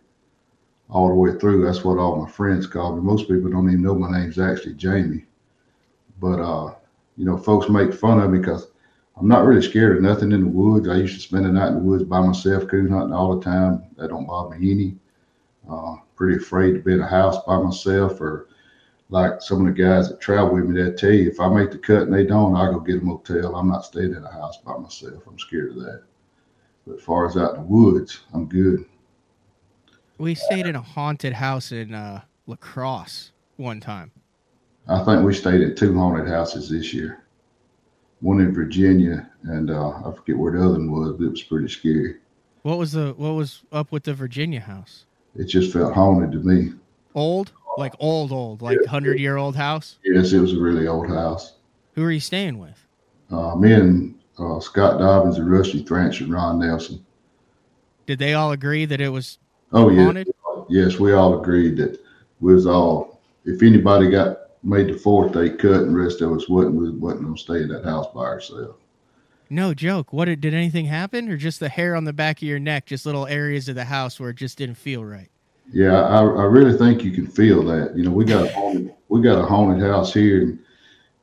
all the way through. That's what all my friends call me. Most people don't even know my name's actually Jamie. But uh, you know, folks make fun of me because I'm not really scared of nothing in the woods. I used to spend the night in the woods by myself, coon hunting all the time. That don't bother me any. Uh, pretty afraid to be in a house by myself or like some of the guys that travel with me that tell you if I make the cut and they don't, I go get a motel. I'm not staying in a house by myself. I'm scared of that. But as far as out in the woods, I'm good. We stayed in a haunted house in uh, La Crosse one time. I think we stayed at two haunted houses this year. One in Virginia, and uh, I forget where the other one was, but it was pretty scary. What was the what was up with the Virginia house? It just felt haunted to me. Old, like old, old, like hundred year old house. Yes, it was a really old house. Who are you staying with? Uh, me and uh, Scott Dobbins and Rusty Thranch and Ron Nelson. Did they all agree that it was Oh yeah, yes, we all agreed that we was all. If anybody got made the fourth, they cut, and the rest of us wasn't. We wasn't gonna stay in that house by ourselves. No joke. What did, did anything happen, or just the hair on the back of your neck, just little areas of the house where it just didn't feel right? Yeah, I, I really think you can feel that. You know, we got a haunted, we got a haunted house here, and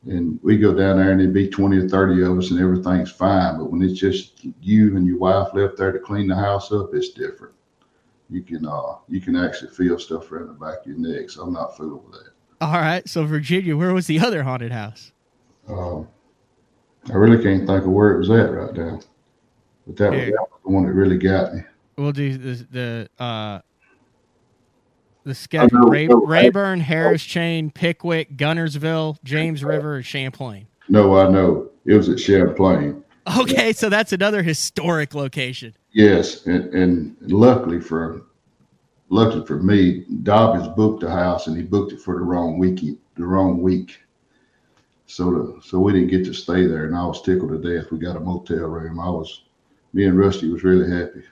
and we go down there, and there'd be twenty or thirty of us, and everything's fine. But when it's just you and your wife left there to clean the house up, it's different. You can uh you can actually feel stuff around the back of your neck. So I'm not fooling with that. All right. So Virginia, where was the other haunted house? Um, I really can't think of where it was at right now. But that, was, that was the one that really got me. We'll do the the uh the schedule: know, Ray, Rayburn, Harris Chain, Pickwick, Guntersville, James River, and Champlain. No, I know. It was at Champlain. Okay, so that's another historic location. Yes, and, and luckily for luckily for me, Dobbins booked the house and he booked it for the wrong week. The wrong week. So the, so we didn't get to stay there, and I was tickled to death. We got a motel room. I was me and Rusty was really happy.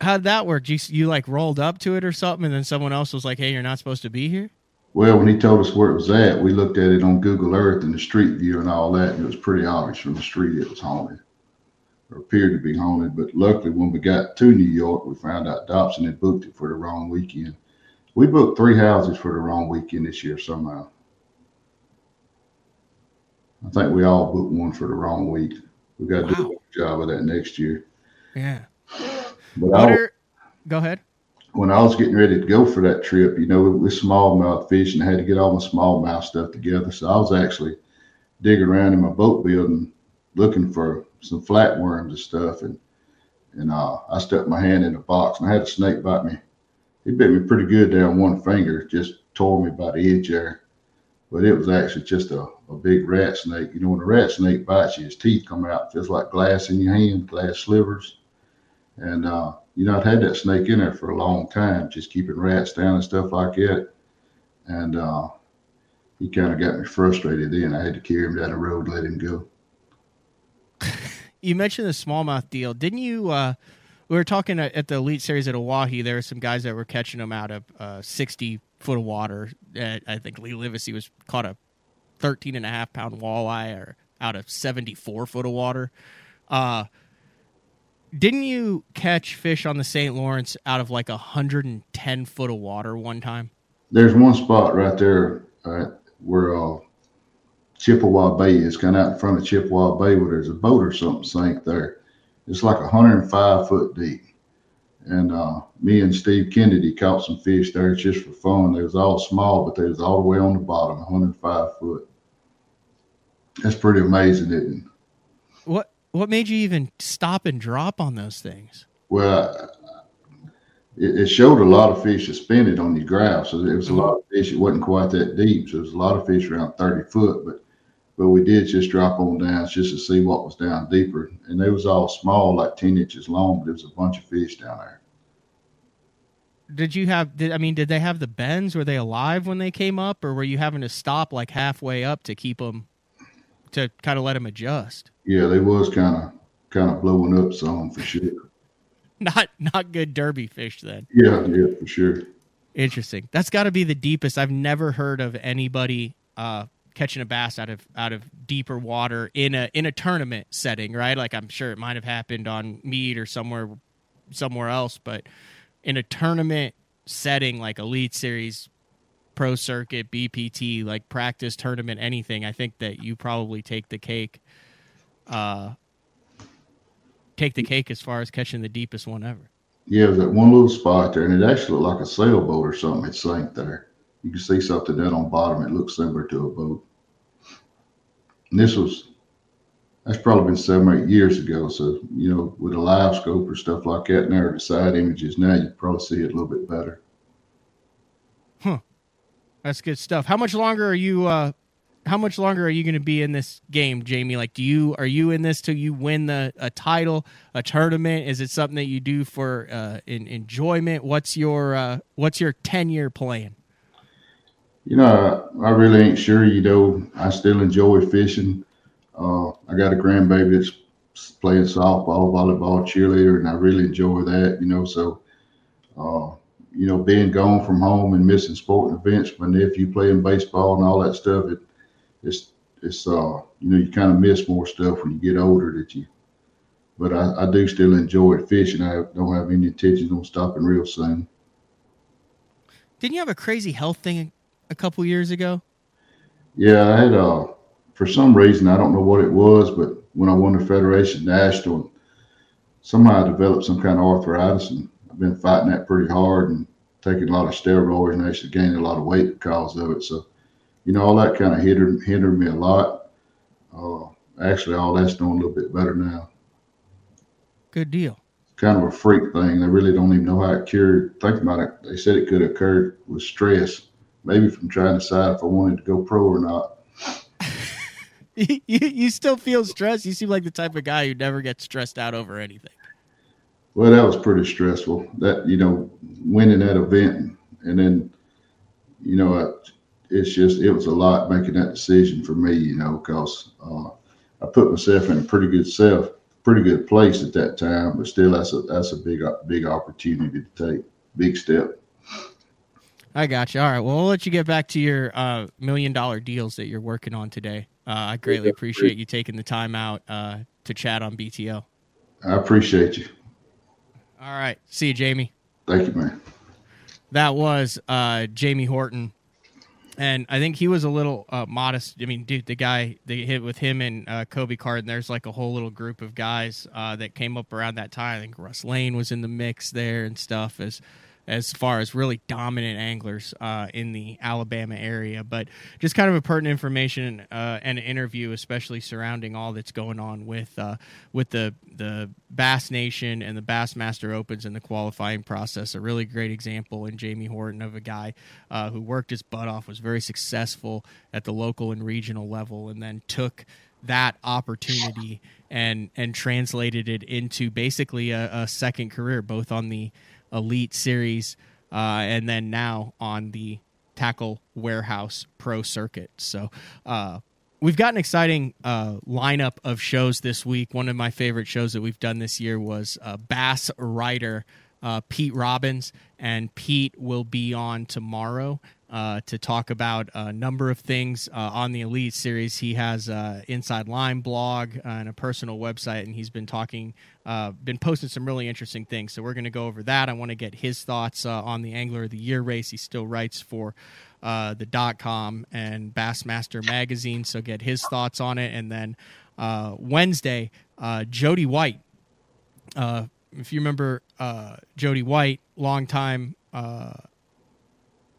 How'd that work? You you like rolled up to it or something, and then someone else was like, "Hey, you're not supposed to be here." Well, when he told us where it was at, we looked at it on Google Earth and the street view and all that, and it was pretty obvious from the street it was haunted or appeared to be haunted. But luckily, when we got to New York, we found out Dobbins had booked it for the wrong weekend. We booked three houses for the wrong weekend this year somehow. I think we all booked one for the wrong week. We got to do a better job of that next year. Yeah. But What I. Go ahead. when I was getting ready to go for that trip, you know, with smallmouth fishing, I had to get all my smallmouth stuff together. So I was actually digging around in my boat building looking for some flatworms and stuff. And and uh, I stuck my hand in a box and I had a snake bite me. He bit me pretty good down one finger, just tore me by the edge there. But it was actually just a, a big rat snake. You know, when a rat snake bites you, his teeth come out, feels like glass in your hand, glass slivers. And uh, you know, I'd had that snake in there for a long time, just keeping rats down and stuff like that. And uh, he kind of got me frustrated. Then I had to carry him down the road, let him go. You mentioned the smallmouth deal, didn't you? Uh, we were talking at, at the Elite Series at Oahe. There were some guys that were catching them out of uh, 60 foot of water. Uh, I think Lee Livesey was caught a 13 and a half pound walleye or out of 74 foot of water. Uh, didn't you catch fish on the St. Lawrence out of like 110 foot of water one time? There's one spot right there uh, where uh, Chippewa Bay is, kind of out in front of Chippewa Bay, where there's a boat or something sank there. It's like 105 foot deep. And uh, me and Steve Kennedy caught some fish there just for fun. They was all small, but they was all the way on the bottom, 105 foot. That's pretty amazing, isn't it? What what made you even stop and drop on those things? Well, it, it showed a lot of fish suspended on the ground, so there was a lot of fish. It wasn't quite that deep, so there was a lot of fish around thirty foot. But but we did just drop on down just to see what was down deeper, and they was all small, like ten inches long. But there was a bunch of fish down there. Did you have? Did I mean? Did they have the bends? Were they alive when they came up, or were you having to stop like halfway up to keep them to kind of let them adjust? Yeah, they was kind of kind of blowing up some for sure. Not not good derby fish then. Yeah, yeah, for sure. Interesting. That's got to be the deepest. I've never heard of anybody uh, catching a bass out of out of deeper water in a in a tournament setting, right? Like I'm sure it might have happened on Mead or somewhere somewhere else, but in a tournament setting like Elite Series, Pro Circuit, BPT, like practice tournament, anything, I think that you probably take the cake. Uh, take the cake as far as catching the deepest one ever. Yeah, it was that one little spot there, and it actually looked like a sailboat or something. It sank there. You can see something down on bottom. It looks similar to a boat. And this was that's probably been seven or eight years ago. So, you know, with a live scope or stuff like that, now the side images, now you probably see it a little bit better. Huh. That's good stuff. How much longer are you uh how much longer are you going to be in this game, Jamie? Like do you are you in this till you win the a title, a tournament? Is it something that you do for uh in, enjoyment? What's your uh what's your 10-year plan? You know, I, really ain't sure, you know, I still enjoy fishing. Uh, I got a grandbaby that's playing softball, volleyball, cheerleader, and I really enjoy that, you know. So, uh, you know, being gone from home and missing sporting events, my nephew playing baseball and all that stuff, it, it's, it's, uh, you know, you kind of miss more stuff when you get older that you, but I, I do still enjoy fishing. I don't have any intentions on stopping real soon. Didn't you have a crazy health thing a couple years ago? Yeah, I had, uh, for some reason, I don't know what it was, but when I won the Federation National, somehow I developed some kind of arthritis, and I've been fighting that pretty hard and taking a lot of steroids and actually gaining a lot of weight because of it. So, you know, all that kind of hindered hindered me a lot. Uh, actually, all that's doing a little bit better now. Good deal. Kind of a freak thing. They really don't even know how it cured. Think about it. They said it could have occurred with stress, maybe from trying to decide if I wanted to go pro or not. you, you still feel stressed. You seem like the type of guy who never gets stressed out over anything. Well, that was pretty stressful. That you know, winning that event, and then, you know, it's just it was a lot making that decision for me. You know, because uh, I put myself in a pretty good self, pretty good place at that time. But still, that's a that's a big big opportunity to take, big step. I got you. All right. Well, we'll let you get back to your uh, million dollar deals that you're working on today. Uh, I greatly appreciate you taking the time out uh, to chat on BTL. I appreciate you. All right. See you, Jamie. Thank you, man. That was uh, Jamie Horton. And I think he was a little uh, modest. I mean, dude, the guy they hit with him and uh, Kobe Carden. There's like a whole little group of guys uh, that came up around that time. I think Russ Lane was in the mix there and stuff as as far as really dominant anglers uh, in the Alabama area. But just kind of a pertinent information uh, and an interview, especially surrounding all that's going on with uh, with the the Bass Nation and the Bassmaster Opens and the qualifying process. A really great example in Jamie Horton of a guy uh, who worked his butt off, was very successful at the local and regional level, and then took that opportunity and and translated it into basically a, a second career, both on the Elite Series, uh, and then now on the Tackle Warehouse Pro Circuit. So, uh, we've got an exciting uh, lineup of shows this week. One of my favorite shows that we've done this year was uh, Bass Rider uh, Pete Robbins, and Pete will be on tomorrow uh, to talk about a number of things uh, on the Elite Series. He has an Inside Line blog and a personal website, and he's been talking, uh, been posting some really interesting things. So we're going to go over that. I want to get his thoughts uh, on the Angler of the Year race. He still writes for uh, the dot com and Bassmaster magazine, so get his thoughts on it. And then Wednesday, Jody White. if you remember Jody White, longtime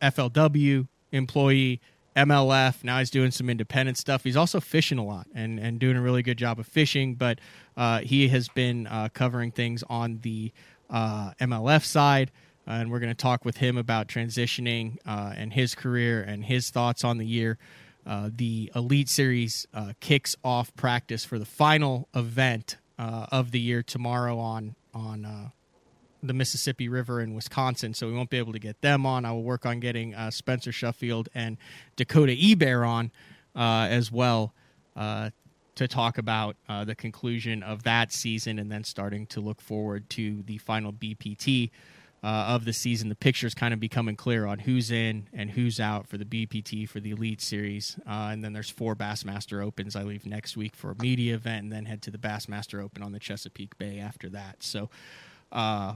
FLW employee, MLF. Now he's doing some independent stuff. He's also fishing a lot and, and doing a really good job of fishing, but uh, he has been uh, covering things on the uh, MLF side. and we're going to talk with him about transitioning uh, and his career and his thoughts on the year. Uh, the Elite Series uh, kicks off practice for the final event of the year tomorrow on on the Mississippi River in Wisconsin, so we won't be able to get them on. I will work on getting uh, Spencer Sheffield and Dakota Ebare on uh, as well uh, to talk about uh, the conclusion of that season and then starting to look forward to the final BPT uh, of the season. The picture's kind of becoming clear on who's in and who's out for the BPT for the Elite Series. Uh, and then there's four Bassmaster Opens. I leave next week for a media event and then head to the Bassmaster Open on the Chesapeake Bay after that. So, uh,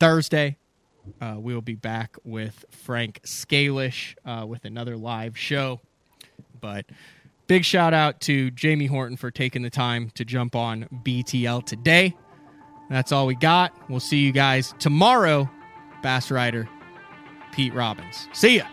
Thursday, uh, we will be back with Frank Scalish uh, with another live show. But big shout out to Jamie Horton for taking the time to jump on BTL today. That's all we got. We'll see you guys tomorrow. Bass Rider, Pete Robbins. See ya.